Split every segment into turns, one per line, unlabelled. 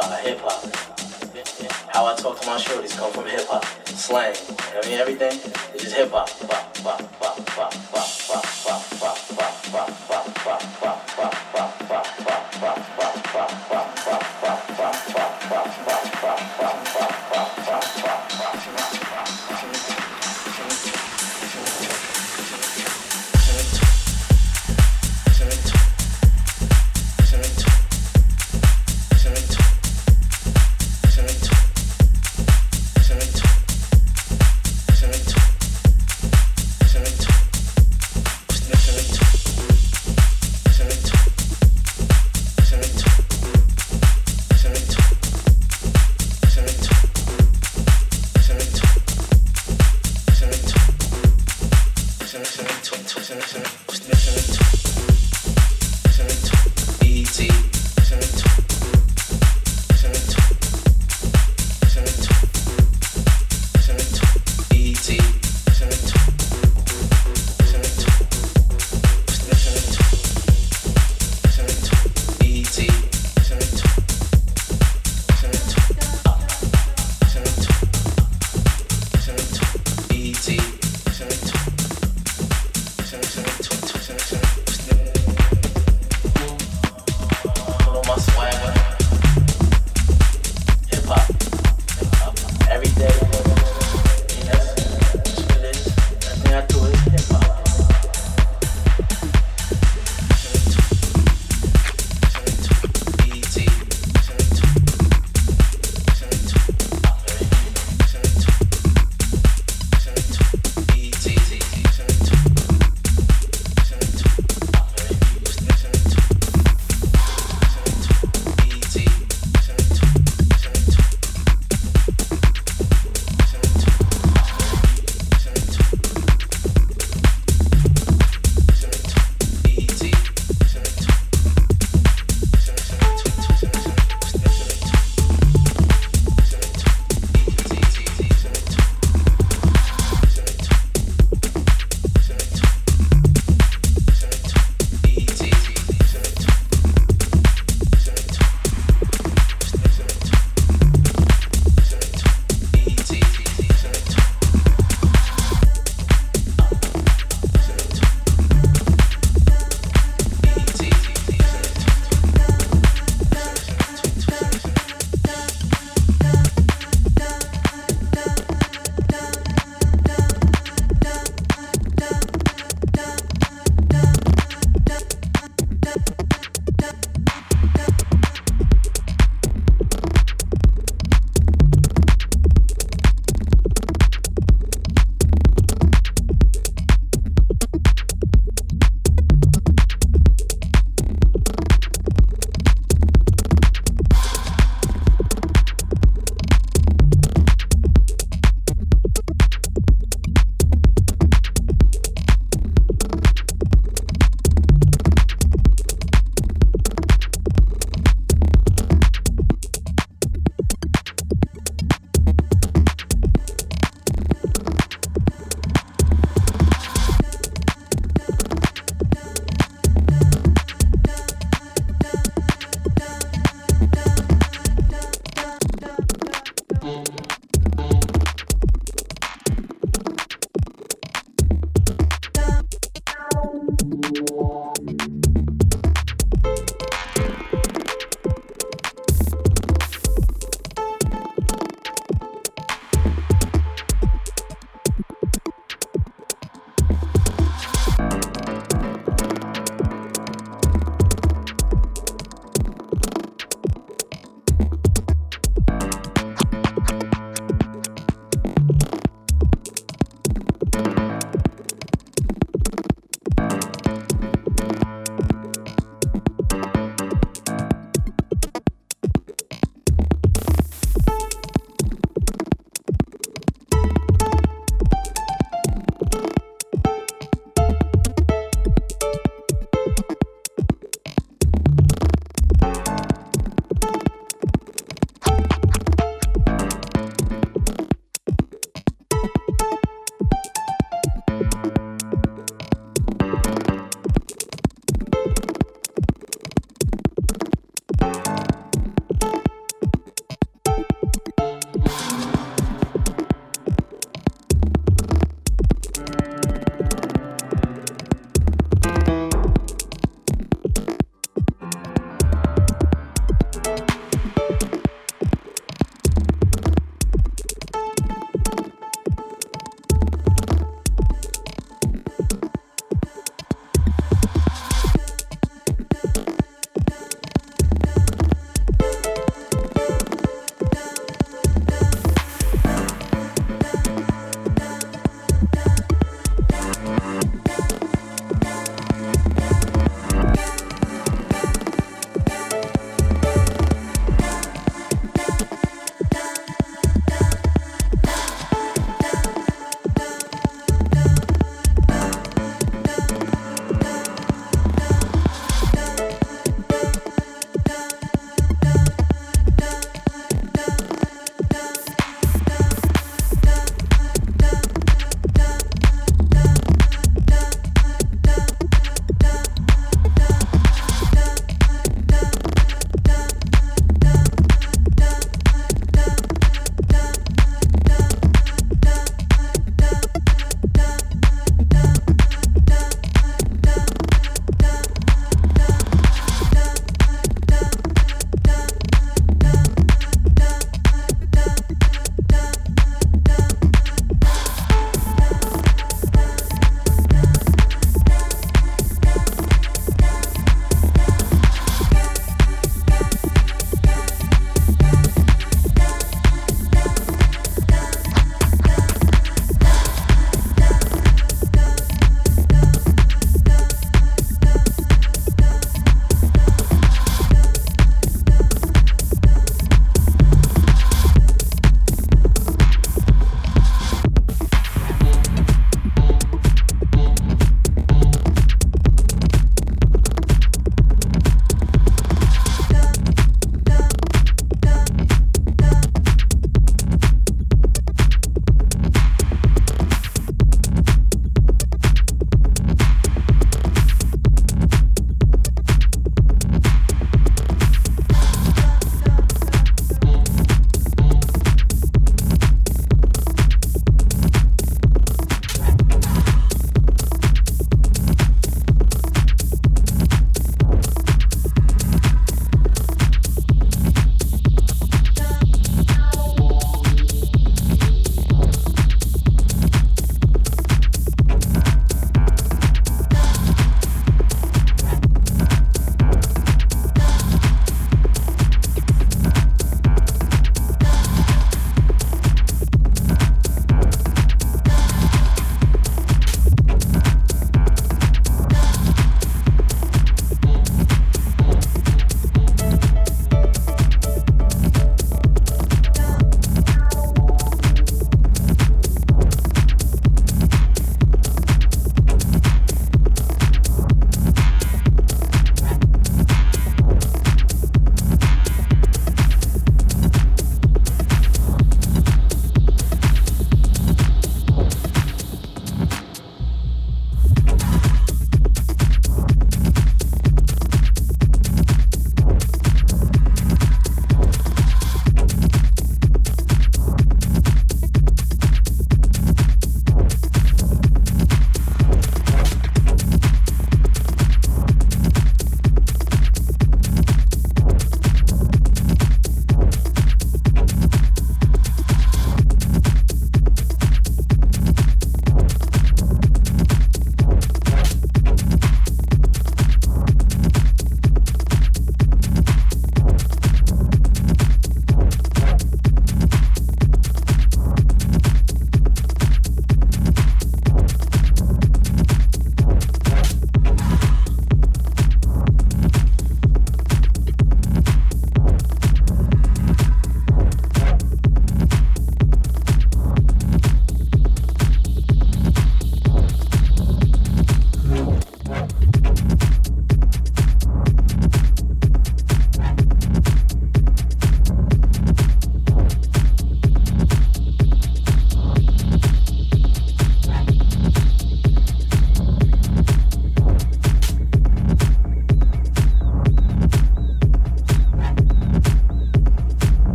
hip hop. How I talk to my shorties come from hip hop. Slang. I mean everything. It's just hip hop. Bop, bop, bop.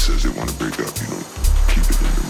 Says they want to break up, you don't keep it in the